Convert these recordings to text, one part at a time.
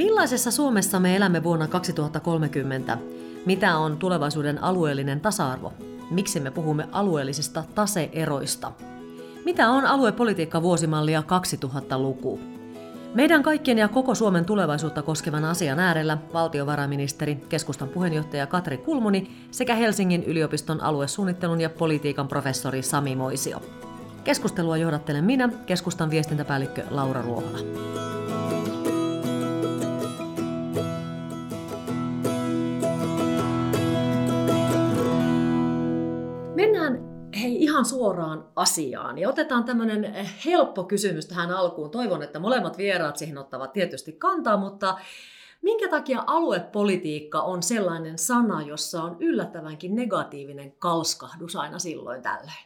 Millaisessa Suomessa me elämme vuonna 2030? Mitä on tulevaisuuden alueellinen tasa-arvo? Miksi me puhumme alueellisista taseeroista? Mitä on aluepolitiikka vuosimallia 2000-luku? Meidän kaikkien ja koko Suomen tulevaisuutta koskevan asian äärellä valtiovarainministeri, keskustan puheenjohtaja Katri Kulmuni sekä Helsingin yliopiston aluesuunnittelun ja politiikan professori Sami Moisio. Keskustelua johdattelen minä, keskustan viestintäpäällikkö Laura Ruohola. Ihan suoraan asiaan. Ja otetaan tämmöinen helppo kysymys tähän alkuun. Toivon, että molemmat vieraat siihen ottavat tietysti kantaa, mutta minkä takia aluepolitiikka on sellainen sana, jossa on yllättävänkin negatiivinen kalskahdus aina silloin tällöin?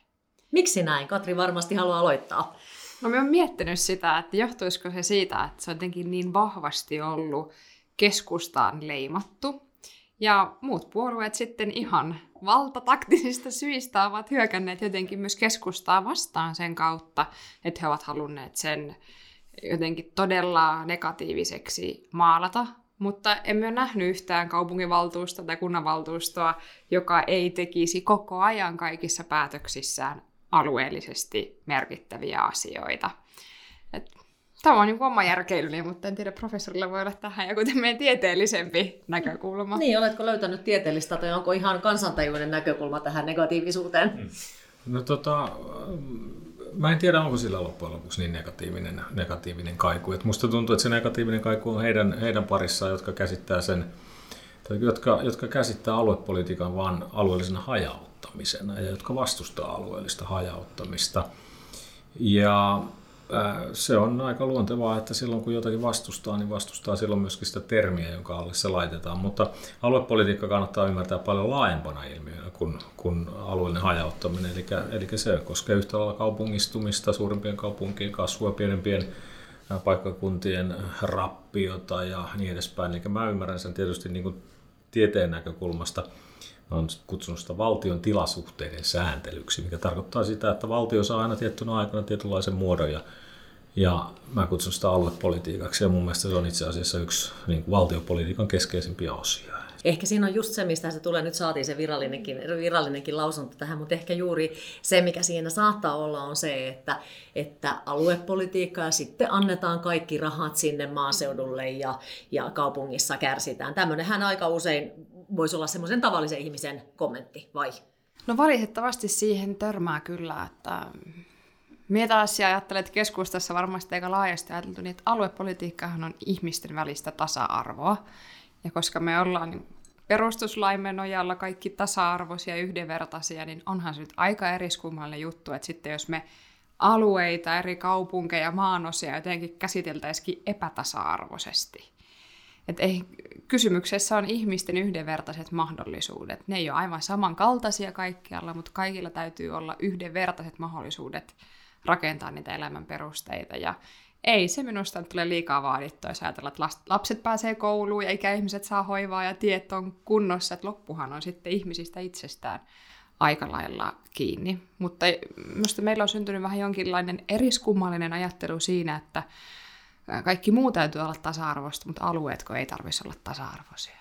Miksi näin? Katri varmasti haluaa aloittaa. No mä oon miettinyt sitä, että johtuisiko se siitä, että se on jotenkin niin vahvasti ollut keskustaan leimattu. Ja muut puolueet sitten ihan valtataktisista syistä ovat hyökänneet jotenkin myös keskustaa vastaan sen kautta, että he ovat halunneet sen jotenkin todella negatiiviseksi maalata. Mutta emme ole nähnyt yhtään kaupunginvaltuustoa tai kunnanvaltuustoa, joka ei tekisi koko ajan kaikissa päätöksissään alueellisesti merkittäviä asioita. Et Tämä on niin oma järkeilyni, mutta en tiedä, professorilla voi olla tähän joku tämmöinen tieteellisempi näkökulma. Niin, oletko löytänyt tieteellistä tai onko ihan kansantajuinen näkökulma tähän negatiivisuuteen? Mm. No tota, mä en tiedä, onko sillä loppujen lopuksi niin negatiivinen, negatiivinen kaiku. Et musta tuntuu, että se negatiivinen kaiku on heidän, heidän parissaan, jotka käsittää sen, tai jotka, jotka käsittää aluepolitiikan vain alueellisena hajauttamisena ja jotka vastustaa alueellista hajauttamista. Ja se on aika luontevaa, että silloin kun jotakin vastustaa, niin vastustaa silloin myöskin sitä termiä, jonka alle se laitetaan. Mutta aluepolitiikka kannattaa ymmärtää paljon laajempana ilmiönä kuin, kuin alueellinen hajauttaminen. Eli, eli se koskee yhtä lailla kaupungistumista, suurimpien kaupunkien kasvua, pienempien paikkakuntien rappiota ja niin edespäin. Eli mä ymmärrän sen tietysti niin kuin tieteen näkökulmasta. Olen kutsunut sitä valtion tilasuhteiden sääntelyksi, mikä tarkoittaa sitä, että valtio saa aina tiettynä aikana tietynlaisen muodon ja ja mä kutsun sitä aluepolitiikaksi ja mun mielestä se on itse asiassa yksi niin kuin valtiopolitiikan keskeisimpiä osia. Ehkä siinä on just se, mistä se tulee, nyt saatiin se virallinenkin, virallinenkin lausunto tähän, mutta ehkä juuri se, mikä siinä saattaa olla, on se, että, että aluepolitiikka ja sitten annetaan kaikki rahat sinne maaseudulle ja, ja kaupungissa kärsitään. Tämmöinenhän aika usein voisi olla semmoisen tavallisen ihmisen kommentti, vai? No valitettavasti siihen törmää kyllä, että Mie taas ajattelen, että keskustassa varmasti aika laajasti ajateltu, niin että aluepolitiikkahan on ihmisten välistä tasa-arvoa. Ja koska me ollaan niin perustuslaimme nojalla kaikki tasa-arvoisia ja yhdenvertaisia, niin onhan se nyt aika eriskummallinen juttu, että sitten jos me alueita, eri kaupunkeja, maanosia jotenkin käsiteltäisikin epätasa-arvoisesti. Et ei, kysymyksessä on ihmisten yhdenvertaiset mahdollisuudet. Ne ei ole aivan samankaltaisia kaikkialla, mutta kaikilla täytyy olla yhdenvertaiset mahdollisuudet rakentaa niitä elämän perusteita. Ja ei se minusta tule liikaa vaadittua, jos ajatellaan, että lapset pääsee kouluun ja ikäihmiset saa hoivaa ja tiet on kunnossa, että loppuhan on sitten ihmisistä itsestään aika lailla kiinni. Mutta minusta meillä on syntynyt vähän jonkinlainen eriskummallinen ajattelu siinä, että kaikki muu täytyy olla tasa-arvoista, mutta alueetko ei tarvitsisi olla tasa-arvoisia.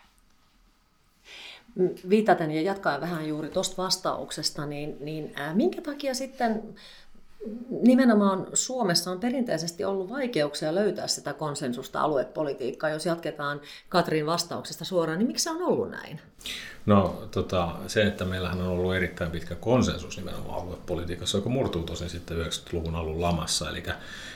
Viitaten ja jatkaa vähän juuri tuosta vastauksesta, niin, niin ää, minkä takia sitten nimenomaan Suomessa on perinteisesti ollut vaikeuksia löytää sitä konsensusta aluepolitiikkaa. Jos jatketaan Katrin vastauksesta suoraan, niin miksi se on ollut näin? No tota, se, että meillähän on ollut erittäin pitkä konsensus nimenomaan aluepolitiikassa, joka murtuu tosin sitten 90-luvun alun lamassa. Eli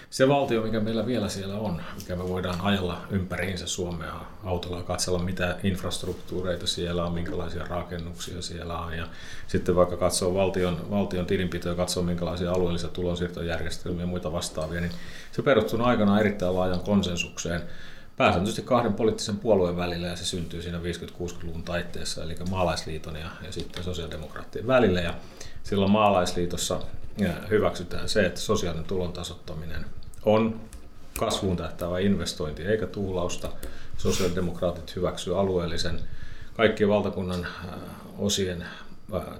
se valtio, mikä meillä vielä siellä on, mikä me voidaan ajella ympäriinsä Suomea autolla ja katsella, mitä infrastruktuureita siellä on, minkälaisia rakennuksia siellä on. Ja sitten vaikka katsoo valtion, valtion tilinpitoja, katsoo minkälaisia alueellisia tulonsiirtojärjestelmiä ja muita vastaavia, niin se perustuu aikanaan erittäin laajan konsensukseen pääsääntöisesti kahden poliittisen puolueen välillä ja se syntyy siinä 50-60-luvun taitteessa, eli maalaisliiton ja, ja sitten sosiaalidemokraattien välillä. Ja silloin maalaisliitossa hyväksytään se, että sosiaalinen tulon tasottaminen on kasvuun tähtävä investointi eikä tuulausta. Sosiaalidemokraatit hyväksyy alueellisen kaikkien valtakunnan osien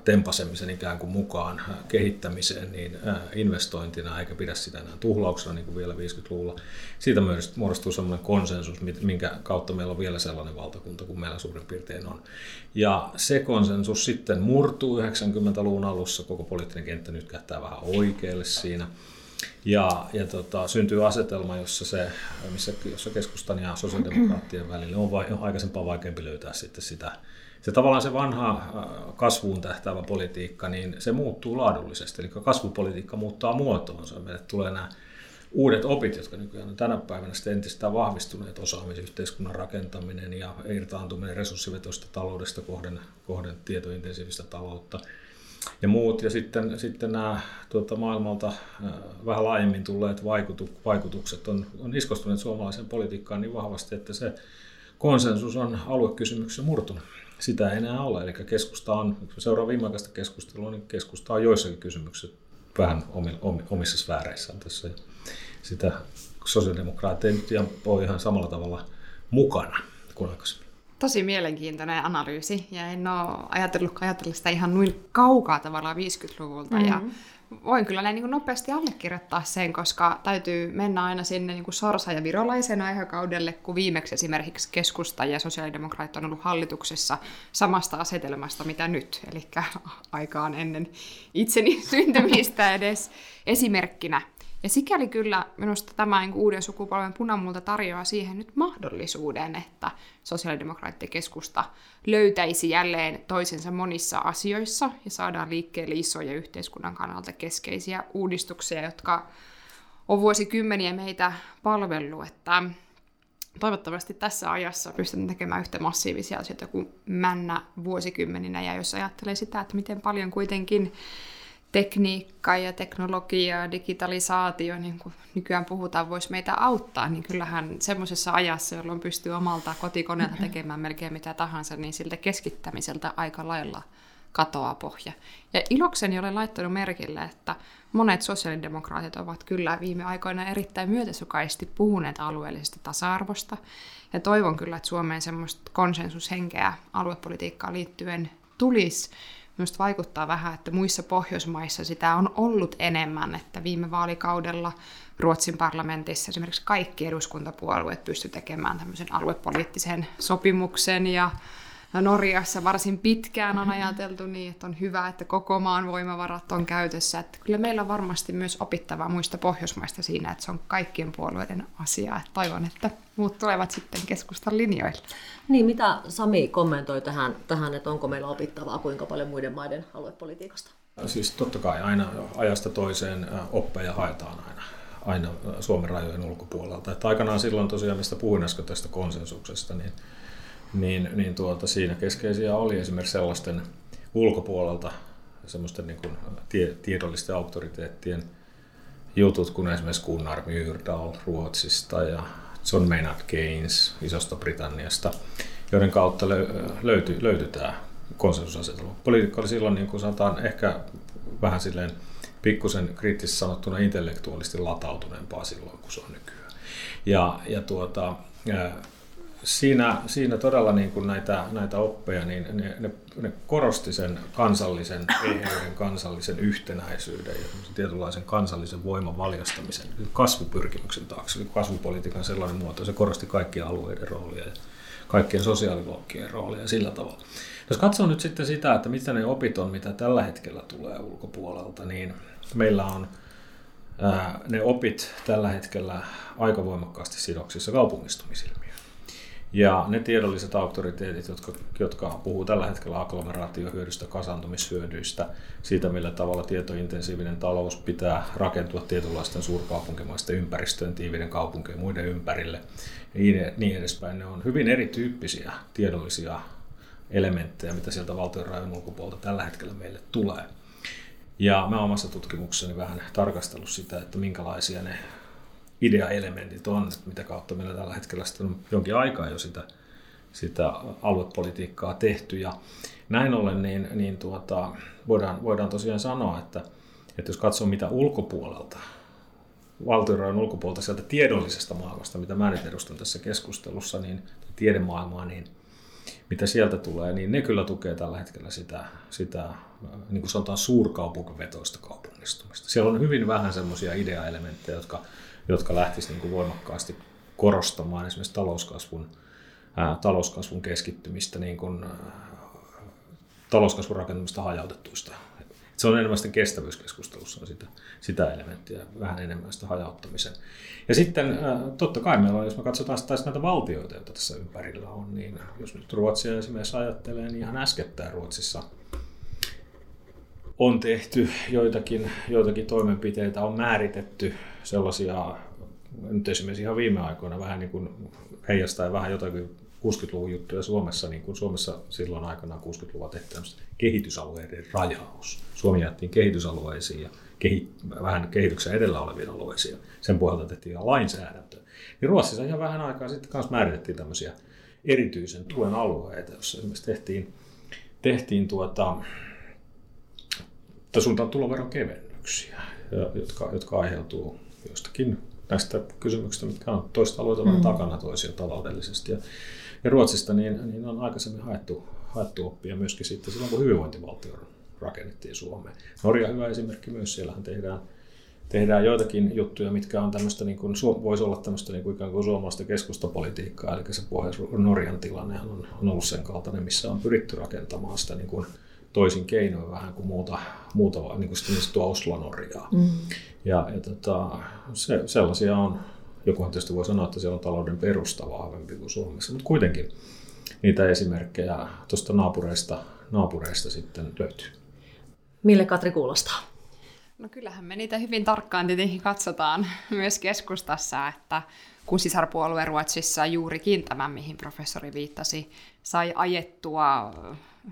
tempasemisen ikään kuin mukaan kehittämiseen niin investointina, eikä pidä sitä enää tuhlauksena niin kuin vielä 50-luvulla. Siitä muodostuu sellainen konsensus, minkä kautta meillä on vielä sellainen valtakunta kuin meillä suurin piirtein on. Ja se konsensus sitten murtuu 90-luvun alussa, koko poliittinen kenttä nyt kättää vähän oikealle siinä. Ja, ja tota, syntyy asetelma, jossa, se, missä, jossa keskustan ja sosiaalidemokraattien välillä on, vai, on aikaisempaa vaikeampi löytää sitten sitä, se tavallaan se vanha äh, kasvuun tähtäävä politiikka, niin se muuttuu laadullisesti. Eli kasvupolitiikka muuttaa muotoonsa. Meille tulee nämä uudet opit, jotka nykyään on tänä päivänä sitten entistä vahvistuneet, osaamisyhteiskunnan rakentaminen ja irtaantuminen resurssivetoista taloudesta kohden, kohden tietointensiivistä taloutta ja muut. Ja sitten, sitten nämä tuota, maailmalta äh, vähän laajemmin tulleet vaikutu, vaikutukset on, on iskostuneet suomalaiseen politiikkaan niin vahvasti, että se konsensus on aluekysymyksessä murtunut sitä ei enää ole. Eli keskusta on, kun seuraa viimeaikaista keskustelua, niin keskusta on joissakin kysymyksissä vähän omissa sfääreissään tässä. Sitä sosiaalidemokraatteja nyt ole ihan samalla tavalla mukana kuin aikaisemmin. Tosi mielenkiintoinen analyysi, ja en ole ajatellut ajatella sitä ihan noin kaukaa tavallaan 50-luvulta. Mm-hmm. Ja voin kyllä näin niin nopeasti allekirjoittaa sen, koska täytyy mennä aina sinne niin sorsa- ja virolaisen aikakaudelle, kun viimeksi esimerkiksi keskusta ja sosiaalidemokraatit on ollut hallituksessa samasta asetelmasta, mitä nyt, eli aikaan ennen itseni syntymistä edes esimerkkinä. Ja sikäli kyllä minusta tämä niin uuden sukupolven punamulta tarjoaa siihen nyt mahdollisuuden, että sosiaalidemokraattien keskusta löytäisi jälleen toisensa monissa asioissa ja saadaan liikkeelle isoja yhteiskunnan kannalta keskeisiä uudistuksia, jotka on vuosikymmeniä meitä palvellut, että toivottavasti tässä ajassa pystytään tekemään yhtä massiivisia asioita kuin männä vuosikymmeninä, ja jos ajattelee sitä, että miten paljon kuitenkin tekniikka ja teknologia ja digitalisaatio, niin kuin nykyään puhutaan, voisi meitä auttaa, niin kyllähän semmoisessa ajassa, jolloin pystyy omalta kotikoneelta tekemään melkein mitä tahansa, niin siltä keskittämiseltä aika lailla katoaa pohja. Ja ilokseni olen laittanut merkille, että monet sosiaalidemokraatit ovat kyllä viime aikoina erittäin myötäsukaisesti puhuneet alueellisesta tasa-arvosta. Ja toivon kyllä, että Suomeen semmoista konsensushenkeä aluepolitiikkaan liittyen tulisi Minusta vaikuttaa vähän, että muissa Pohjoismaissa sitä on ollut enemmän, että viime vaalikaudella Ruotsin parlamentissa esimerkiksi kaikki eduskuntapuolueet pystyivät tekemään tämmöisen aluepoliittisen sopimuksen ja Norjassa varsin pitkään on ajateltu niin, että on hyvä, että koko maan voimavarat on käytössä. Että kyllä meillä on varmasti myös opittavaa muista Pohjoismaista siinä, että se on kaikkien puolueiden asia. Että toivon, että muut tulevat sitten keskustan linjoille. Niin, mitä Sami kommentoi tähän, tähän, että onko meillä opittavaa kuinka paljon muiden maiden aluepolitiikasta? Siis totta kai aina ajasta toiseen oppeja haetaan aina aina Suomen rajojen ulkopuolelta. Että aikanaan silloin tosiaan, mistä puhuin äsken tästä konsensuksesta, niin niin, niin tuota, siinä keskeisiä oli esimerkiksi sellaisten ulkopuolelta semmoisten niin kuin tie, tiedollisten auktoriteettien jutut, kun esimerkiksi Gunnar Myrdal Ruotsista ja John Maynard Keynes Isosta Britanniasta, joiden kautta löytyi, löytyi tämä konsensusasetelma. Politiikka oli silloin, niin kuin sanotaan, ehkä vähän silleen pikkusen kriittisesti sanottuna intellektuaalisesti latautuneempaa silloin kuin se on nykyään. Ja, ja tuota, siinä, siinä todella niin kuin näitä, näitä oppeja, niin ne, ne, ne korosti sen kansallisen eheyden, kansallisen yhtenäisyyden ja tietynlaisen kansallisen voiman valjastamisen kasvupyrkimyksen taakse. Kasvupolitiikan sellainen muoto, se korosti kaikkien alueiden roolia ja kaikkien sosiaaliluokkien roolia ja sillä tavalla. Jos katsoo nyt sitten sitä, että mitä ne opit on, mitä tällä hetkellä tulee ulkopuolelta, niin meillä on ää, ne opit tällä hetkellä aika voimakkaasti sidoksissa kaupungistumisilmiöön. Ja ne tiedolliset auktoriteetit, jotka, jotka puhuu tällä hetkellä agglomeraatiohyödystä, kasantumishyödyistä, siitä millä tavalla tietointensiivinen talous pitää rakentua tietynlaisten suurkaupunkimaisten ympäristöön, tiividen kaupunkien muiden ympärille ja niin, niin edespäin. Ne on hyvin erityyppisiä tiedollisia elementtejä, mitä sieltä valtion rajan ulkopuolelta tällä hetkellä meille tulee. Ja mä omassa tutkimuksessani vähän tarkastellut sitä, että minkälaisia ne ideaelementit on, mitä kautta meillä tällä hetkellä on jonkin aikaa jo sitä, sitä aluepolitiikkaa tehty. Ja näin ollen niin, niin tuota, voidaan, voidaan tosiaan sanoa, että, että jos katsoo mitä ulkopuolelta, valtionrajan ulkopuolelta sieltä tiedollisesta maailmasta, mitä mä nyt edustan tässä keskustelussa, niin tiedemaailmaa, niin mitä sieltä tulee, niin ne kyllä tukee tällä hetkellä sitä, sitä niin kuin sanotaan suurkaupunkivetoista kaupungistumista. Siellä on hyvin vähän semmoisia ideaelementtejä, jotka, jotka lähtisivät niin voimakkaasti korostamaan esimerkiksi talouskasvun, ää, talouskasvun keskittymistä, niin kuin, ää, talouskasvun rakentamista hajautettuista. Se on enemmän sitten kestävyyskeskustelussa sitä, sitä elementtiä, vähän enemmän sitä hajauttamisen. Ja sitten totta kai meillä on, jos me katsotaan taas näitä valtioita, joita tässä ympärillä on, niin jos nyt Ruotsia esimerkiksi ajattelee, niin ihan äskettäin Ruotsissa on tehty joitakin, joitakin toimenpiteitä, on määritetty sellaisia, nyt esimerkiksi ihan viime aikoina vähän niin kuin heijastaa vähän jotakin 60-luvun juttuja Suomessa, niin kuin Suomessa silloin aikanaan 60-luvulla tehtiin kehitysalueiden rajaus. Suomi jättiin kehitysalueisiin ja kehi, vähän kehityksen edellä oleviin alueisiin. Sen pohjalta tehtiin ihan lainsäädäntö. Niin Ruotsissa ihan vähän aikaa sitten kanssa määritettiin tämmöisiä erityisen tuen alueita, jossa esimerkiksi tehtiin, tehtiin tuota, suuntaan tuloveron kevennyksiä, jotka, jotka aiheutuu jostakin näistä kysymyksistä, mitkä on toista alueita mm. takana toisia taloudellisesti. Ja, ja Ruotsista niin, niin on aikaisemmin haettu, haettu oppia myöskin sitten silloin, kun hyvinvointivaltio rakennettiin Suomeen. Norja hyvä esimerkki myös, siellähän tehdään, tehdään joitakin juttuja, mitkä on tämmöistä, niin kuin, voisi olla tämmöistä niin kuin ikään kuin suomalaista keskustapolitiikkaa, eli se pohjois Norjan tilanne on, on ollut sen kaltainen, missä on pyritty rakentamaan sitä niin kuin toisin keinoin vähän kuin muuta, muuta niin kuin sitä Oslo-Norjaa. Mm. Ja, ja tota, se, sellaisia on, jokuhan tietysti voi sanoa, että siellä on talouden perusta vahvempi kuin Suomessa, mutta kuitenkin niitä esimerkkejä tuosta naapureista, naapureista sitten löytyy. Mille Katri kuulostaa? No kyllähän me niitä hyvin tarkkaan tietenkin katsotaan myös keskustassa, että kun sisarpuolue Ruotsissa juurikin tämän, mihin professori viittasi, sai ajettua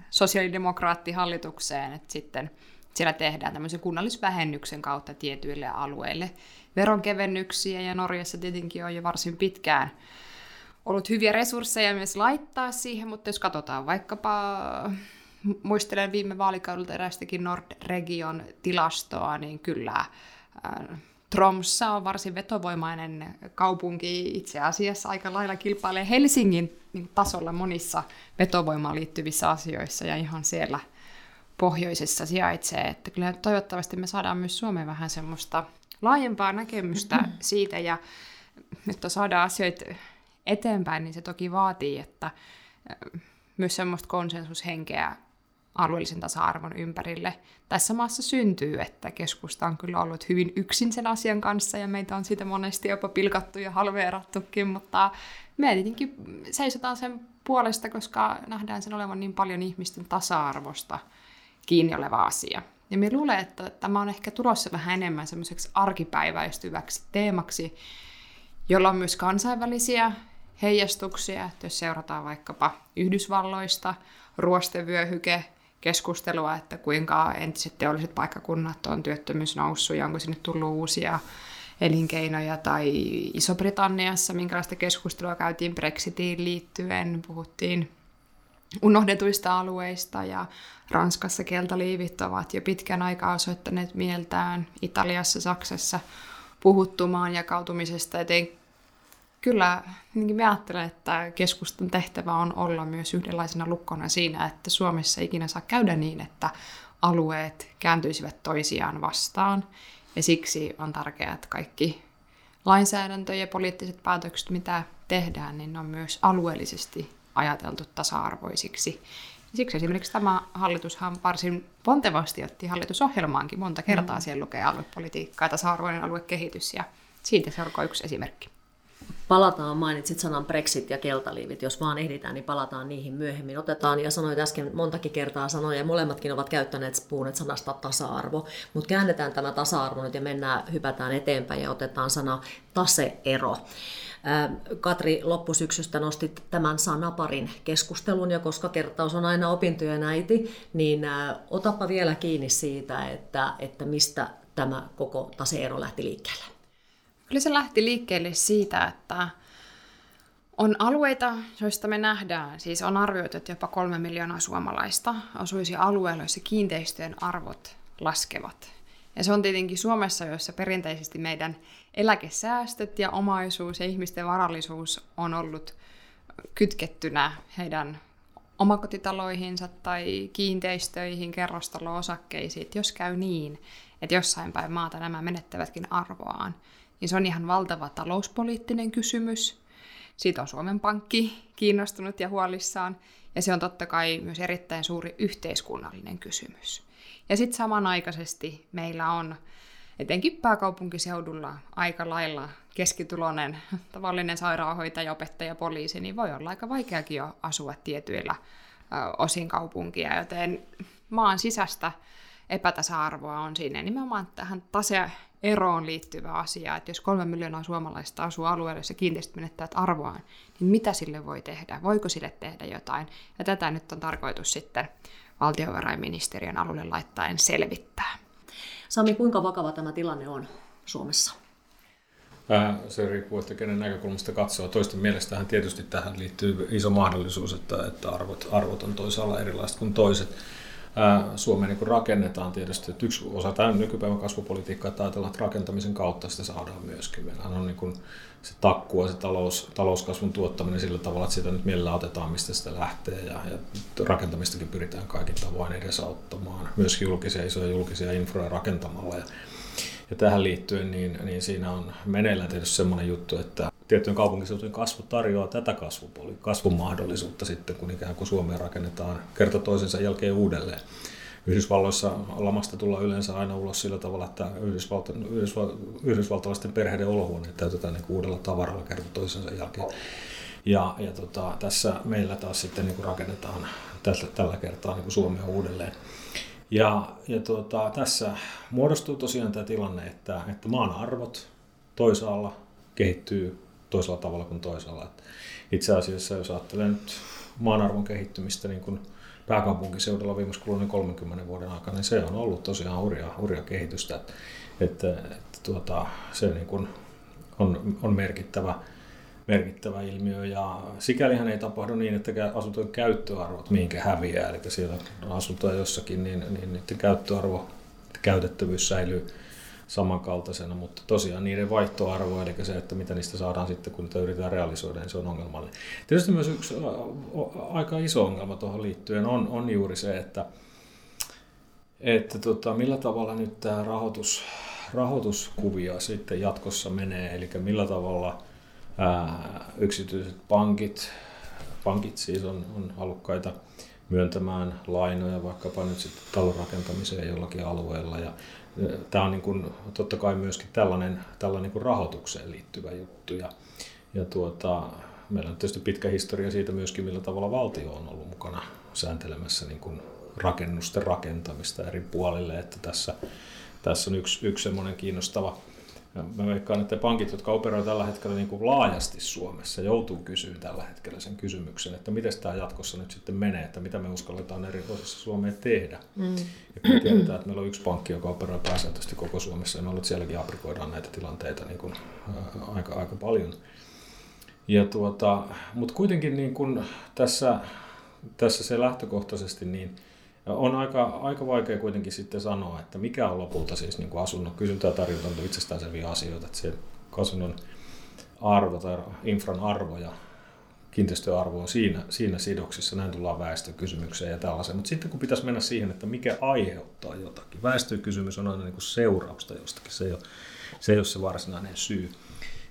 sosiaalidemokraattihallitukseen, että sitten siellä tehdään tämmöisen kunnallisvähennyksen kautta tietyille alueille veronkevennyksiä, ja Norjassa tietenkin on jo varsin pitkään ollut hyviä resursseja myös laittaa siihen, mutta jos katsotaan vaikkapa, muistelen viime vaalikaudelta erästäkin Nordregion tilastoa, niin kyllä Tromssa on varsin vetovoimainen kaupunki, itse asiassa aika lailla kilpailee Helsingin niin tasolla monissa vetovoimaan liittyvissä asioissa ja ihan siellä pohjoisessa sijaitsee. Että kyllä toivottavasti me saadaan myös Suomeen vähän semmoista laajempaa näkemystä mm-hmm. siitä ja että saadaan asioita eteenpäin, niin se toki vaatii, että myös semmoista konsensushenkeä alueellisen tasa-arvon ympärille tässä maassa syntyy, että keskusta on kyllä ollut hyvin yksin sen asian kanssa ja meitä on siitä monesti jopa pilkattu ja halveerattukin, mutta me tietenkin seisotaan sen puolesta, koska nähdään sen olevan niin paljon ihmisten tasa-arvosta kiinni oleva asia. Ja me luulen, että tämä on ehkä tulossa vähän enemmän semmoiseksi arkipäiväistyväksi teemaksi, jolla on myös kansainvälisiä heijastuksia, että jos seurataan vaikkapa Yhdysvalloista, ruostevyöhyke, keskustelua, että kuinka entiset teolliset paikkakunnat on työttömyys noussut ja onko sinne tullut uusia elinkeinoja tai Iso-Britanniassa, minkälaista keskustelua käytiin Brexitiin liittyen, puhuttiin unohdetuista alueista ja Ranskassa keltaliivit ovat jo pitkän aikaa osoittaneet mieltään, Italiassa, Saksassa puhuttumaan jakautumisesta, joten kyllä niin mä ajattelen, että keskustan tehtävä on olla myös yhdenlaisena lukkona siinä, että Suomessa ikinä saa käydä niin, että alueet kääntyisivät toisiaan vastaan. Ja siksi on tärkeää, että kaikki lainsäädäntö ja poliittiset päätökset, mitä tehdään, niin on myös alueellisesti ajateltu tasa-arvoisiksi. Ja siksi esimerkiksi tämä hallitushan varsin pontevasti otti hallitusohjelmaankin monta kertaa. Mm. Siellä lukee aluepolitiikkaa, tasa-arvoinen aluekehitys ja siitä se on yksi esimerkki. Palataan, mainitsit sanan Brexit ja keltaliivit, jos vaan ehditään, niin palataan niihin myöhemmin. Otetaan, ja sanoit äsken montakin kertaa sanoja, ja molemmatkin ovat käyttäneet puhuneet sanasta tasa-arvo, mutta käännetään tämä tasa-arvo nyt ja mennään, hypätään eteenpäin ja otetaan sana taseero. Katri, loppusyksystä nostit tämän sanaparin keskustelun, ja koska kertaus on aina opintojen äiti, niin otapa vielä kiinni siitä, että, että mistä tämä koko taseero lähti liikkeelle. Kyllä se lähti liikkeelle siitä, että on alueita, joista me nähdään, siis on arvioitu, että jopa kolme miljoonaa suomalaista asuisi alueella, joissa kiinteistöjen arvot laskevat. Ja se on tietenkin Suomessa, jossa perinteisesti meidän eläkesäästöt ja omaisuus ja ihmisten varallisuus on ollut kytkettynä heidän omakotitaloihinsa tai kiinteistöihin, kerrostalo-osakkeisiin, jos käy niin, että jossain päin maata nämä menettävätkin arvoaan, niin se on ihan valtava talouspoliittinen kysymys. Siitä on Suomen Pankki kiinnostunut ja huolissaan, ja se on totta kai myös erittäin suuri yhteiskunnallinen kysymys. Ja sitten samanaikaisesti meillä on etenkin pääkaupunkiseudulla aika lailla keskituloinen tavallinen sairaanhoitaja, opettaja, poliisi, niin voi olla aika vaikeakin jo asua tietyillä osin kaupunkia, joten maan sisäistä epätasa-arvoa on siinä nimenomaan tähän taseeroon liittyvä asia, että jos kolme miljoonaa suomalaista asuu alueella, jossa kiinteistöt menettävät arvoaan, niin mitä sille voi tehdä? Voiko sille tehdä jotain? Ja tätä nyt on tarkoitus sitten valtiovarainministeriön alulle laittaen selvittää. Sami, kuinka vakava tämä tilanne on Suomessa? Äh, se riippuu, että kenen näkökulmasta katsoo. Toisten mielestähän tietysti tähän liittyy iso mahdollisuus, että, että arvot, arvot on toisaalla erilaiset kuin toiset. Suomeen niin rakennetaan tietysti, että yksi osa tämän nykypäivän kasvupolitiikkaa, että ajatellaan, että rakentamisen kautta sitä saadaan myöskin. Meillähän on niin kuin se takkua, se talous, talouskasvun tuottaminen sillä tavalla, että sitä nyt mielellä otetaan, mistä sitä lähtee, ja, ja rakentamistakin pyritään kaikin tavoin edesauttamaan, myös julkisia, isoja julkisia infroja rakentamalla. Ja, ja tähän liittyen niin, niin siinä on meneillään tietysti semmoinen juttu, että tiettyjen kaupunkiseutujen kasvu tarjoaa tätä kasvupoli, kasvun mahdollisuutta sitten, kun ikään kuin Suomea rakennetaan kerta toisensa jälkeen uudelleen. Yhdysvalloissa lamasta tullaan yleensä aina ulos sillä tavalla, että Yhdysvalta, Yhdysval, yhdysvaltalaisten perheiden olohuoneet täytetään niin uudella tavaralla kerta toisensa jälkeen. Ja, ja tota, tässä meillä taas sitten niin kuin rakennetaan tällä, tällä kertaa niin kuin Suomea uudelleen. Ja, ja tuota, tässä muodostuu tosiaan tämä tilanne, että, että maan arvot toisaalla kehittyy toisella tavalla kuin toisaalla. itse asiassa, jos ajattelee nyt maan arvon kehittymistä niin kuin pääkaupunkiseudulla viimeksi kuluneen 30 vuoden aikana, niin se on ollut tosiaan hurjaa, hurjaa kehitystä. Että, että, että tuota, se niin kuin on, on merkittävä merkittävä ilmiö ja sikälihän ei tapahdu niin, että asuntojen käyttöarvot mihinkä häviää, eli siellä asuntoja jossakin, niin, niin niiden käyttöarvo, käytettävyys säilyy samankaltaisena, mutta tosiaan niiden vaihtoarvo, eli se, että mitä niistä saadaan sitten, kun niitä yritetään realisoida, niin se on ongelmallinen. Tietysti myös yksi aika iso ongelma tuohon liittyen on, on juuri se, että, että tota, millä tavalla nyt tämä rahoitus, rahoituskuvia sitten jatkossa menee, eli millä tavalla – ää, yksityiset pankit, pankit siis on, on halukkaita myöntämään lainoja vaikkapa nyt sitten talon rakentamiseen jollakin alueella. Ja tämä on niin kuin, totta kai myöskin tällainen, tällainen niin kuin rahoitukseen liittyvä juttu. Ja, ja tuota, meillä on tietysti pitkä historia siitä myöskin, millä tavalla valtio on ollut mukana sääntelemässä niin kuin rakennusten rakentamista eri puolille. Että tässä, tässä on yksi, yksi semmoinen kiinnostava ja mä veikkaan, että pankit, jotka operoivat tällä hetkellä niin kuin laajasti Suomessa, joutuu kysyä tällä hetkellä sen kysymyksen, että miten tämä jatkossa nyt sitten menee, että mitä me uskalletaan eri osissa Suomea tehdä. Mm. Ja kun me tiedetään, että meillä on yksi pankki, joka operoi pääsääntöisesti koko Suomessa, ja me ollaan sielläkin aprikoidaan näitä tilanteita niin kuin, ää, aika, aika paljon. Ja tuota, mutta kuitenkin niin kuin tässä, tässä se lähtökohtaisesti, niin on aika, aika vaikea kuitenkin sitten sanoa, että mikä on lopulta siis niin kuin asunnon kysyntä ja tarjonta on itsestäänselviä asioita, että se asunnon arvo tai infran arvo ja kiinteistöarvo on siinä, siinä sidoksissa, näin tullaan väestökysymykseen ja tällaiseen. Mutta sitten kun pitäisi mennä siihen, että mikä aiheuttaa jotakin, väestökysymys on aina niin kuin seurausta jostakin, se ei, ole, se ei ole se varsinainen syy.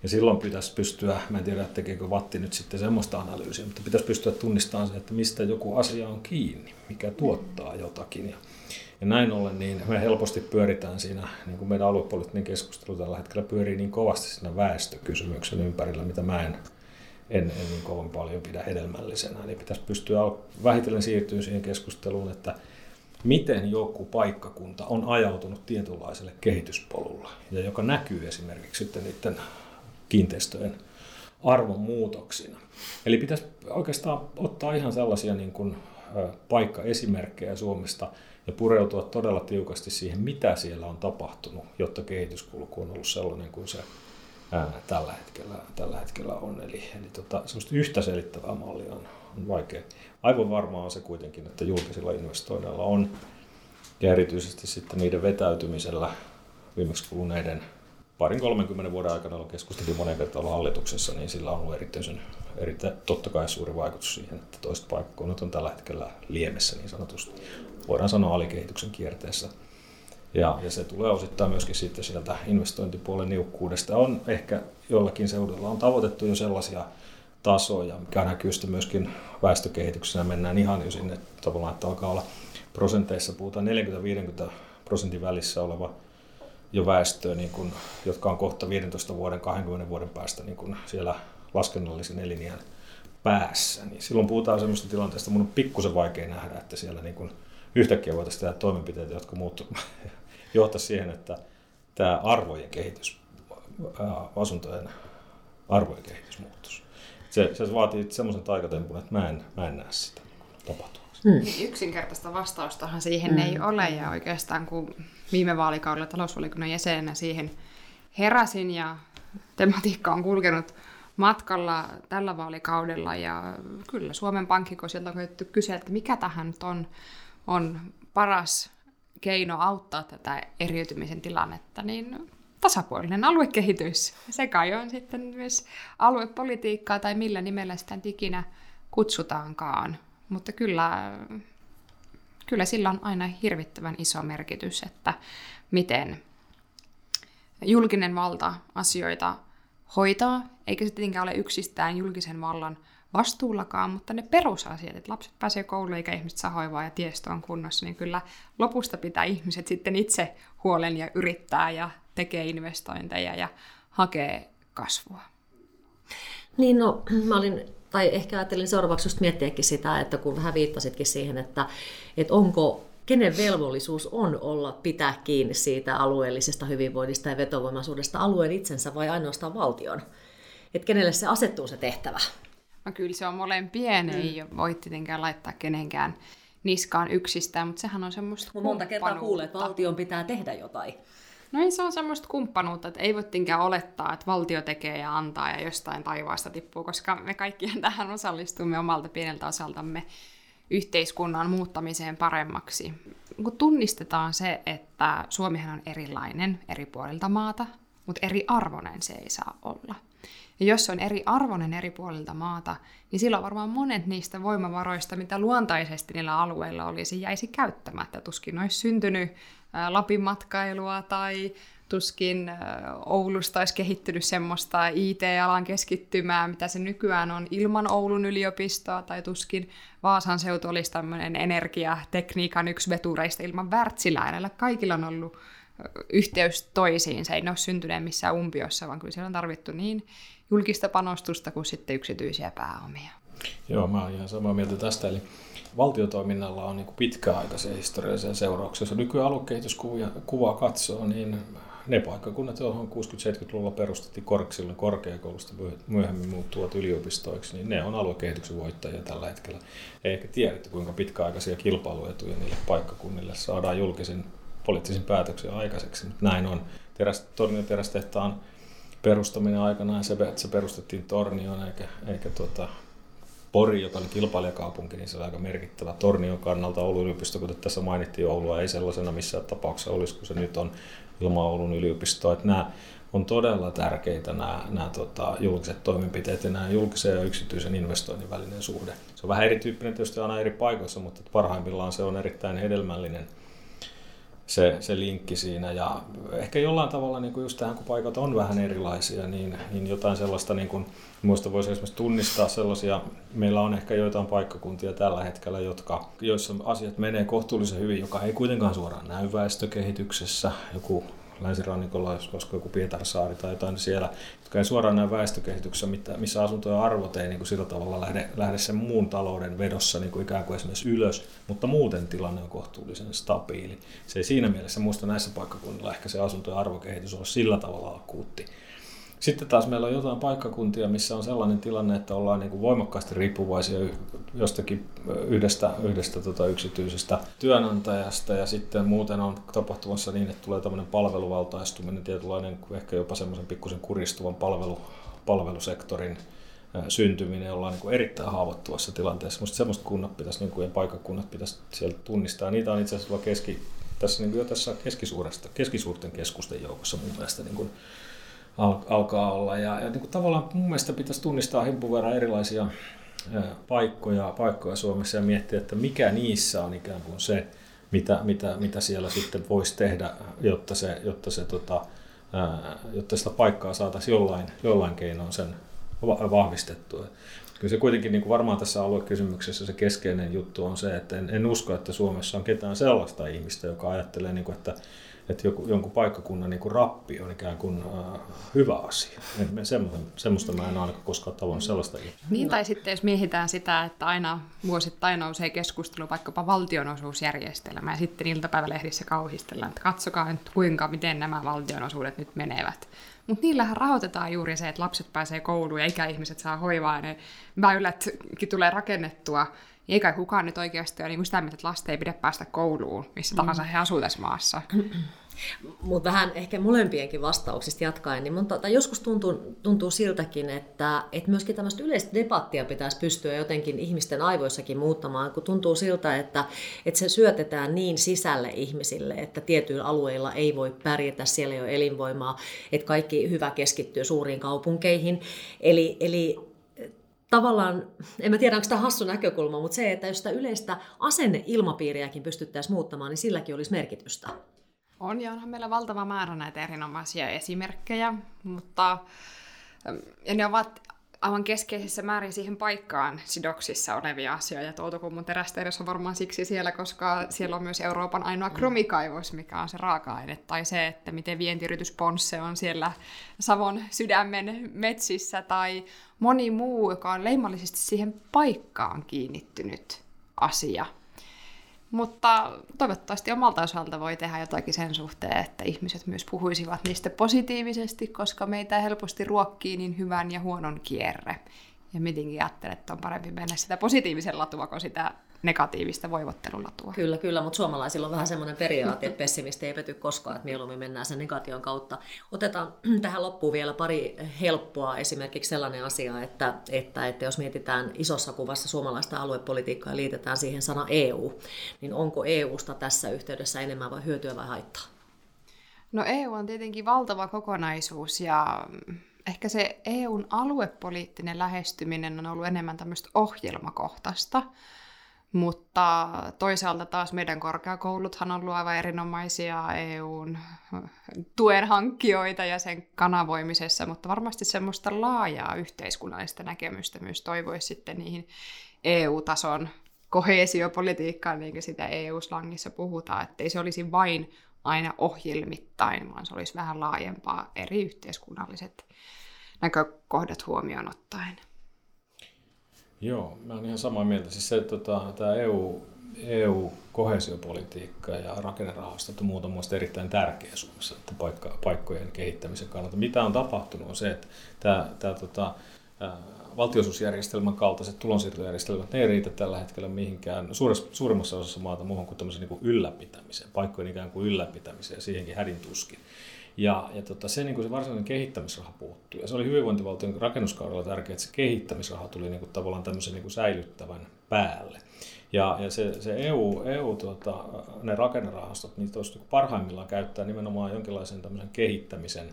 Ja silloin pitäisi pystyä, mä en tiedä tekeekö Vatti nyt sitten semmoista analyysiä, mutta pitäisi pystyä tunnistamaan se, että mistä joku asia on kiinni, mikä tuottaa jotakin. Ja, ja näin ollen niin me helposti pyöritään siinä, niin kuin meidän aluepoliittinen keskustelu tällä hetkellä pyörii niin kovasti siinä väestökysymyksen ympärillä, mitä mä en, en, en niin kovin paljon pidä hedelmällisenä. Eli pitäisi pystyä vähitellen siirtyä siihen keskusteluun, että miten joku paikkakunta on ajautunut tietynlaiselle kehityspolulla, ja joka näkyy esimerkiksi sitten niiden kiinteistöjen arvon muutoksina. Eli pitäisi oikeastaan ottaa ihan sellaisia niin kuin, paikkaesimerkkejä Suomesta ja pureutua todella tiukasti siihen, mitä siellä on tapahtunut, jotta kehityskulku on ollut sellainen kuin se ää, tällä, hetkellä, tällä hetkellä on. Eli, eli tota, semmoista yhtä selittävää mallia on, on vaikea. Aivan varmaa on se kuitenkin, että julkisilla investoinneilla on, ja erityisesti sitten niiden vetäytymisellä viimeksi kuluneiden parin 30 vuoden aikana, on keskusteltiin monen kertaa hallituksessa, niin sillä on ollut erityisen, erittäin totta kai suuri vaikutus siihen, että toiset paikkakunnat on tällä hetkellä liemessä niin sanotusti. Voidaan sanoa alikehityksen kierteessä. Ja, ja se tulee osittain myöskin sitten sieltä investointipuolen niukkuudesta. On ehkä jollakin seudulla on tavoitettu jo sellaisia tasoja, mikä näkyy sitten myöskin väestökehityksessä. Mennään ihan jo sinne tavallaan, että alkaa olla prosenteissa, puhutaan 40-50 prosentin välissä oleva jo väestöä, niin kun, jotka on kohta 15 vuoden, 20 vuoden päästä niin kun siellä laskennallisen eliniän päässä. Niin silloin puhutaan sellaista tilanteesta, mun on pikkusen vaikea nähdä, että siellä niin kun yhtäkkiä voitaisiin tehdä toimenpiteitä, jotka johtaa siihen, että tämä arvojen kehitys, asuntojen arvojen kehitys muuttuisi. Se, se vaatii semmoisen taikatempun, että mä en, mä en näe sitä tapahtua. Hmm. Yksinkertaista vastaustahan siihen hmm. ei ole ja oikeastaan kun viime vaalikaudella talousvaliokunnan jäsenenä siihen heräsin ja tematiikka on kulkenut matkalla tällä vaalikaudella ja kyllä Suomen Pankki, kun sieltä on koettu kysyä, että mikä tähän nyt on, on paras keino auttaa tätä eriytymisen tilannetta, niin tasapuolinen aluekehitys. Se kai on sitten myös aluepolitiikkaa tai millä nimellä sitä ikinä kutsutaankaan. Mutta kyllä, kyllä sillä on aina hirvittävän iso merkitys, että miten julkinen valta asioita hoitaa, eikä se tietenkään ole yksistään julkisen vallan vastuullakaan, mutta ne perusasiat, että lapset pääsee kouluun eikä ihmiset saa hoivaa ja tiestö on kunnossa, niin kyllä lopusta pitää ihmiset sitten itse huolen ja yrittää ja tekee investointeja ja hakee kasvua. Niin no, mä olin tai ehkä ajattelin seuraavaksi just miettiäkin sitä, että kun vähän viittasitkin siihen, että, että onko kenen velvollisuus on olla pitää kiinni siitä alueellisesta hyvinvoinnista ja vetovoimaisuudesta alueen itsensä vai ainoastaan valtion? Että kenelle se asettuu se tehtävä? No kyllä se on molempien, mm. ei voi tietenkään laittaa kenenkään niskaan yksistään, mutta sehän on semmoista Monta kertaa kuulee, että valtion pitää tehdä jotain. No ei, se on semmoista kumppanuutta, että ei voi tinkään olettaa, että valtio tekee ja antaa ja jostain taivaasta tippuu, koska me kaikki tähän osallistumme omalta pieneltä osaltamme yhteiskunnan muuttamiseen paremmaksi. Kun tunnistetaan se, että Suomihan on erilainen eri puolilta maata, mutta eri arvoinen se ei saa olla. Ja jos on eri arvoinen eri puolilta maata, niin silloin varmaan monet niistä voimavaroista, mitä luontaisesti niillä alueilla olisi, jäisi käyttämättä. Tuskin olisi syntynyt Lapin matkailua tai tuskin Oulusta olisi kehittynyt semmoista IT-alan keskittymää, mitä se nykyään on ilman Oulun yliopistoa, tai tuskin Vaasan seutu olisi tämmöinen energiatekniikan yksi vetureista ilman Wärtsilää. Kaikilla on ollut yhteys toisiin. Se ei ole syntyneen missään umpiossa, vaan kyllä siellä on tarvittu niin julkista panostusta kuin sitten yksityisiä pääomia. Joo, mä olen ihan samaa mieltä tästä. Eli valtiotoiminnalla on niin pitkäaikaisia historiallisia seurauksia. Jos nykyään aluekehityskuvaa katsoo, niin ne paikkakunnat, joihin 60-70-luvulla perustettiin korkeakoulusta korkeakoulusta myöhemmin muuttuvat yliopistoiksi, niin ne on aluekehityksen voittajia tällä hetkellä. Eikä tiedetty, kuinka pitkäaikaisia kilpailuetuja niille paikkakunnille saadaan julkisen poliittisen päätöksen aikaiseksi, mutta näin on. Teräs, Tornion perustaminen aikanaan, se, se perustettiin Tornioon eikä, eikä tuota, Pori, joka oli kilpailijakaupunki, niin se oli aika merkittävä Tornion kannalta. Oulun yliopisto, kuten tässä mainittiin, Oulua ei sellaisena missään tapauksessa olisi, kun se nyt on ilman Oulun yliopistoa. Että nämä on todella tärkeitä nämä, nämä tota, julkiset toimenpiteet ja nämä julkisen ja yksityisen investoinnin välinen suhde. Se on vähän erityyppinen tietysti aina eri paikoissa, mutta parhaimmillaan se on erittäin hedelmällinen – se, se linkki siinä. Ja ehkä jollain tavalla niin kuin just tähän, kun paikat on vähän erilaisia, niin, niin jotain sellaista, niin kuin, muista voisi esimerkiksi tunnistaa sellaisia, meillä on ehkä joitain paikkakuntia tällä hetkellä, jotka, joissa asiat menee kohtuullisen hyvin, joka ei kuitenkaan suoraan näy väestökehityksessä. Joku länsirannikolla, koska joku Pietarsaari tai jotain siellä, jotka ei suoraan näy väestökehityksessä, missä asuntojen arvot ei niin kuin sillä tavalla lähde, lähde sen muun talouden vedossa niin kuin ikään kuin esimerkiksi ylös, mutta muuten tilanne on kohtuullisen stabiili. Se ei siinä mielessä, muista näissä paikkakunnilla ehkä se asuntojen arvokehitys on sillä tavalla akuutti. Sitten taas meillä on jotain paikkakuntia, missä on sellainen tilanne, että ollaan niin kuin voimakkaasti riippuvaisia jostakin yhdestä, yhdestä tota yksityisestä työnantajasta ja sitten muuten on tapahtumassa niin, että tulee tämmöinen palveluvaltaistuminen, tietynlainen ehkä jopa semmoisen pikkusen kuristuvan palvelu, palvelusektorin syntyminen, ollaan niin kuin erittäin haavoittuvassa tilanteessa. Minusta semmoista kunnat pitäisi, niin kuin, ja paikkakunnat pitäisi sieltä tunnistaa. Niitä on itse asiassa keski, tässä niin jo tässä keskisuurten keskusten joukossa mun mielestä niin kuin al, alkaa olla. Ja, ja niin kuin tavallaan mun mielestä pitäisi tunnistaa himpun verran erilaisia paikkoja, paikkoja Suomessa ja miettiä, että mikä niissä on ikään kuin se, mitä, mitä, mitä siellä sitten voisi tehdä, jotta, se, jotta, se, tota, jotta sitä paikkaa saataisiin jollain, jollain keinoin sen vahvistettua. Kyllä se kuitenkin niin kuin varmaan tässä aluekysymyksessä se keskeinen juttu on se, että en, en usko, että Suomessa on ketään sellaista ihmistä, joka ajattelee, niin kuin, että että joku, jonkun paikkakunnan niin kuin rappi on ikään kuin äh, hyvä asia. Semmoista, semmoista mä en ainakaan koskaan tavannut sellaista. Niin, tai sitten jos miehitään sitä, että aina vuosittain nousee keskustelu vaikkapa valtionosuusjärjestelmä ja sitten iltapäivälehdissä kauhistellaan, että katsokaa nyt kuinka, miten nämä valtionosuudet nyt menevät. Mutta niillähän rahoitetaan juuri se, että lapset pääsee kouluun ja ikäihmiset saa hoivaa ja ne väylätkin tulee rakennettua niin eikä kukaan nyt oikeasti ole niin sitä mieltä, että lasten ei pidä päästä kouluun, missä tahansa he asuvat tässä maassa. Mutta vähän ehkä molempienkin vastauksista jatkaen, niin monta, tai joskus tuntuu, tuntuu siltäkin, että, että myöskin tämmöistä yleistä debattia pitäisi pystyä jotenkin ihmisten aivoissakin muuttamaan, kun tuntuu siltä, että, että se syötetään niin sisälle ihmisille, että tietyillä alueilla ei voi pärjätä, siellä ei ole elinvoimaa, että kaikki hyvä keskittyy suuriin kaupunkeihin. Eli, eli tavallaan, en mä tiedä onko tämä hassu näkökulma, mutta se, että jos sitä yleistä asenneilmapiiriäkin pystyttäisiin muuttamaan, niin silläkin olisi merkitystä. On ja onhan meillä valtava määrä näitä erinomaisia esimerkkejä, mutta ja ne ovat aivan keskeisessä määrin siihen paikkaan sidoksissa olevia asioita. Outokummun terästehdas on varmaan siksi siellä, koska siellä on myös Euroopan ainoa mm. kromikaivos, mikä on se raaka-aine. Tai se, että miten vientiyritys Ponsse on siellä Savon sydämen metsissä, tai moni muu, joka on leimallisesti siihen paikkaan kiinnittynyt asia. Mutta toivottavasti omalta osalta voi tehdä jotakin sen suhteen, että ihmiset myös puhuisivat niistä positiivisesti, koska meitä helposti ruokkii niin hyvän ja huonon kierre. Ja mitenkin ajattelen, että on parempi mennä sitä positiivisen latua kuin sitä negatiivista voivottelulatua. Kyllä, kyllä, mutta suomalaisilla on vähän semmoinen periaate, että pessimisti ei pety koskaan, että mieluummin mennään sen negation kautta. Otetaan tähän loppuun vielä pari helppoa, esimerkiksi sellainen asia, että, että, että jos mietitään isossa kuvassa suomalaista aluepolitiikkaa ja liitetään siihen sana EU, niin onko EUsta tässä yhteydessä enemmän vai hyötyä vai haittaa? No EU on tietenkin valtava kokonaisuus ja ehkä se EUn aluepoliittinen lähestyminen on ollut enemmän tämmöistä ohjelmakohtaista. Mutta toisaalta taas meidän korkeakouluthan on ollut aivan erinomaisia EUn tuen hankkijoita ja sen kanavoimisessa, mutta varmasti semmoista laajaa yhteiskunnallista näkemystä myös toivoisi sitten niihin EU-tason kohesiopolitiikkaan, niin kuin sitä EU-slangissa puhutaan, ettei se olisi vain aina ohjelmittain, vaan se olisi vähän laajempaa eri yhteiskunnalliset näkökohdat huomioon ottaen. Joo, mä olen ihan samaa mieltä. Siis se, tota, tämä EU, EU-kohesiopolitiikka ja rakennerahastot on muuta muista erittäin tärkeä Suomessa että paikka, paikkojen kehittämisen kannalta. Mitä on tapahtunut on se, että tämä, tämä tota, valtiosuusjärjestelmän kaltaiset tulonsiirtojärjestelmät, ne ei riitä tällä hetkellä mihinkään suurimmassa osassa maata muuhun kuin tämmöisen niin ylläpitämiseen, paikkojen ikään kuin ylläpitämiseen, siihenkin hädin tuskin. Ja, ja tota, se, niin kuin se varsinainen kehittämisraha puuttuu. Ja se oli hyvinvointivaltion rakennuskaudella tärkeää, että se kehittämisraha tuli niin kuin, tavallaan tämmöisen niin kuin säilyttävän päälle. Ja, ja se, se EU, EU tuota, ne rakennerahastot, niitä olisi niin parhaimmillaan käyttää nimenomaan jonkinlaisen tämmöisen kehittämisen,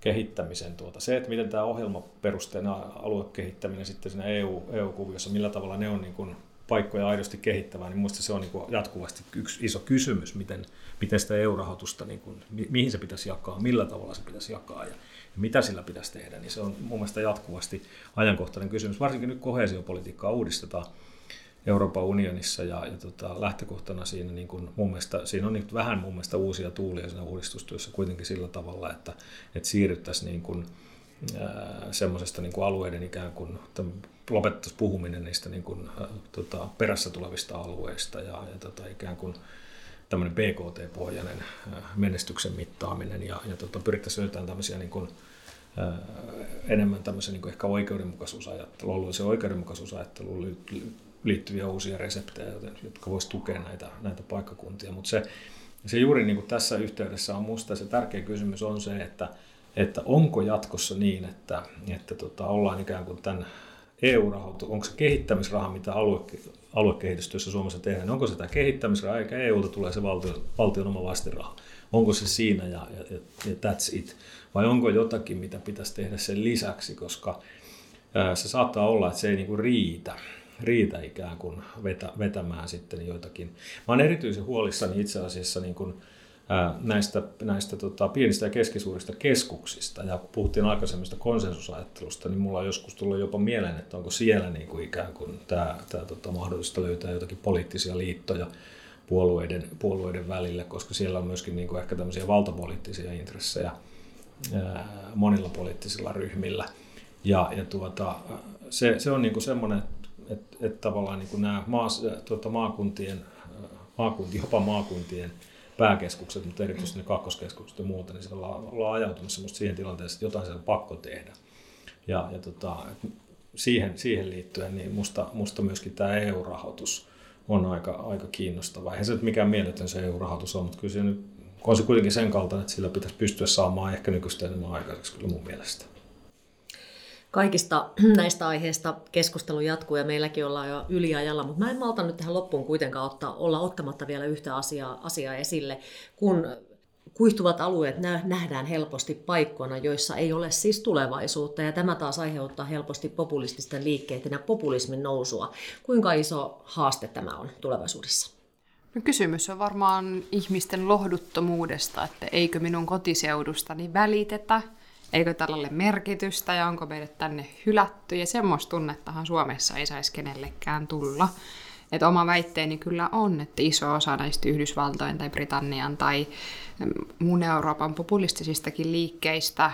kehittämisen tuota. Se, että miten tämä ohjelmaperusteinen aluekehittäminen sitten siinä EU, EU-kuviossa, millä tavalla ne on niin kuin paikkoja aidosti kehittämään, niin minusta se on niin kuin jatkuvasti yksi iso kysymys, miten, miten sitä EU-rahoitusta, niin kuin, mihin se pitäisi jakaa, millä tavalla se pitäisi jakaa ja, ja mitä sillä pitäisi tehdä, niin se on mun mielestä jatkuvasti ajankohtainen kysymys. Varsinkin nyt kohesiopolitiikkaa uudistetaan Euroopan unionissa ja, ja tota, lähtökohtana siinä, niin kuin mun mielestä, siinä on niin vähän mun mielestä uusia tuulia siinä uudistustyössä kuitenkin sillä tavalla, että, että siirryttäisiin niin kuin, semmoisesta niin alueiden ikään kuin lopettaisiin puhuminen niistä niin kuin, äh, tota, perässä tulevista alueista ja, ja tota, ikään kuin tämmöinen BKT-pohjainen äh, menestyksen mittaaminen ja, ja tota, pyrittäisiin löytämään tämmöisiä niin kuin, äh, enemmän tämmöisen niin kuin ehkä oikeudenmukaisuusajattelu, alueellisen oikeudenmukaisuusajatteluun liittyviä uusia reseptejä, jotka voisivat tukea näitä, näitä paikkakuntia. Mutta se, se juuri niin kuin tässä yhteydessä on minusta se tärkeä kysymys on se, että, että onko jatkossa niin, että, että tota, ollaan ikään kuin tämän EU-rahoitus, onko se kehittämisraha, mitä alue, aluekehitystyössä Suomessa tehdään, onko se tämä kehittämisraha, eikä EUlta tulee se valtion, valtion oma vastiraha. Onko se siinä ja, ja, ja that's it? Vai onko jotakin, mitä pitäisi tehdä sen lisäksi, koska ää, se saattaa olla, että se ei niinku riitä riitä ikään kuin vetä, vetämään sitten joitakin. Mä olen erityisen huolissani itse asiassa niin kuin, näistä, näistä tota, pienistä ja keskisuurista keskuksista ja puhuttiin aikaisemmista konsensusajattelusta, niin mulla on joskus tullut jopa mieleen, että onko siellä niin kuin ikään kuin tämä, tämä tota, mahdollista löytää jotakin poliittisia liittoja puolueiden, puolueiden välillä, koska siellä on myöskin niin kuin ehkä tämmöisiä valtapoliittisia intressejä ää, monilla poliittisilla ryhmillä. Ja, ja tuota, se, se on niin kuin semmoinen, että et tavallaan niin kuin nämä maas, tuota, maakuntien, maakuntien, jopa maakuntien pääkeskukset, mutta erityisesti ne kakkoskeskukset ja muuta, niin siellä ollaan, ajautumassa siihen tilanteeseen, että jotain siellä on pakko tehdä. Ja, ja tota, siihen, siihen liittyen niin musta, musta myöskin tämä EU-rahoitus on aika, aika kiinnostava. Eihän se nyt mikään mieletön se EU-rahoitus on, mutta kyllä se nyt on se kuitenkin sen kaltainen, että sillä pitäisi pystyä saamaan ehkä nykyistä enemmän aikaiseksi kyllä mun mielestä kaikista näistä aiheista keskustelu jatkuu ja meilläkin ollaan jo yliajalla, mutta mä en malta nyt tähän loppuun kuitenkaan ottaa, olla ottamatta vielä yhtä asiaa, asiaa esille, kun kuihtuvat alueet nähdään helposti paikkoina, joissa ei ole siis tulevaisuutta, ja tämä taas aiheuttaa helposti populististen liikkeiden ja populismin nousua. Kuinka iso haaste tämä on tulevaisuudessa? No kysymys on varmaan ihmisten lohduttomuudesta, että eikö minun kotiseudustani välitetä, eikö tällä ole merkitystä ja onko meidät tänne hylätty. Ja semmoista tunnettahan Suomessa ei saisi kenellekään tulla. Että oma väitteeni kyllä on, että iso osa näistä Yhdysvaltojen tai Britannian tai muun Euroopan populistisistakin liikkeistä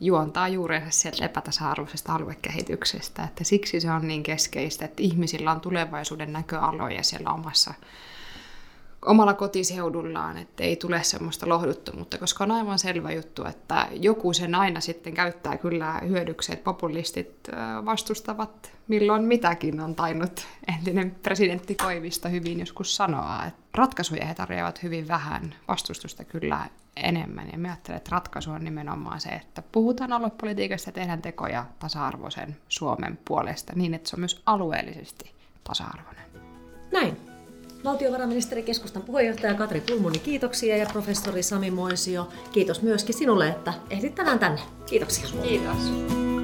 juontaa juurensa sieltä epätasa-arvoisesta aluekehityksestä. Että siksi se on niin keskeistä, että ihmisillä on tulevaisuuden näköaloja siellä omassa omalla kotiseudullaan, että ei tule semmoista lohduttomuutta, koska on aivan selvä juttu, että joku sen aina sitten käyttää kyllä hyödyksi, että populistit vastustavat milloin mitäkin on tainnut entinen presidentti Koivisto hyvin joskus sanoa, että ratkaisuja he tarjoavat hyvin vähän, vastustusta kyllä enemmän. Ja mä ajattelen, että ratkaisu on nimenomaan se, että puhutaan aluepolitiikasta ja tehdään tekoja tasa-arvoisen Suomen puolesta niin, että se on myös alueellisesti tasa-arvoinen. Näin. Valtiovarainministeri keskustan puheenjohtaja Katri Pulmuni, kiitoksia ja professori Sami Moisio, kiitos myöskin sinulle, että ehdit tänään tänne. Kiitoksia. Kiitos.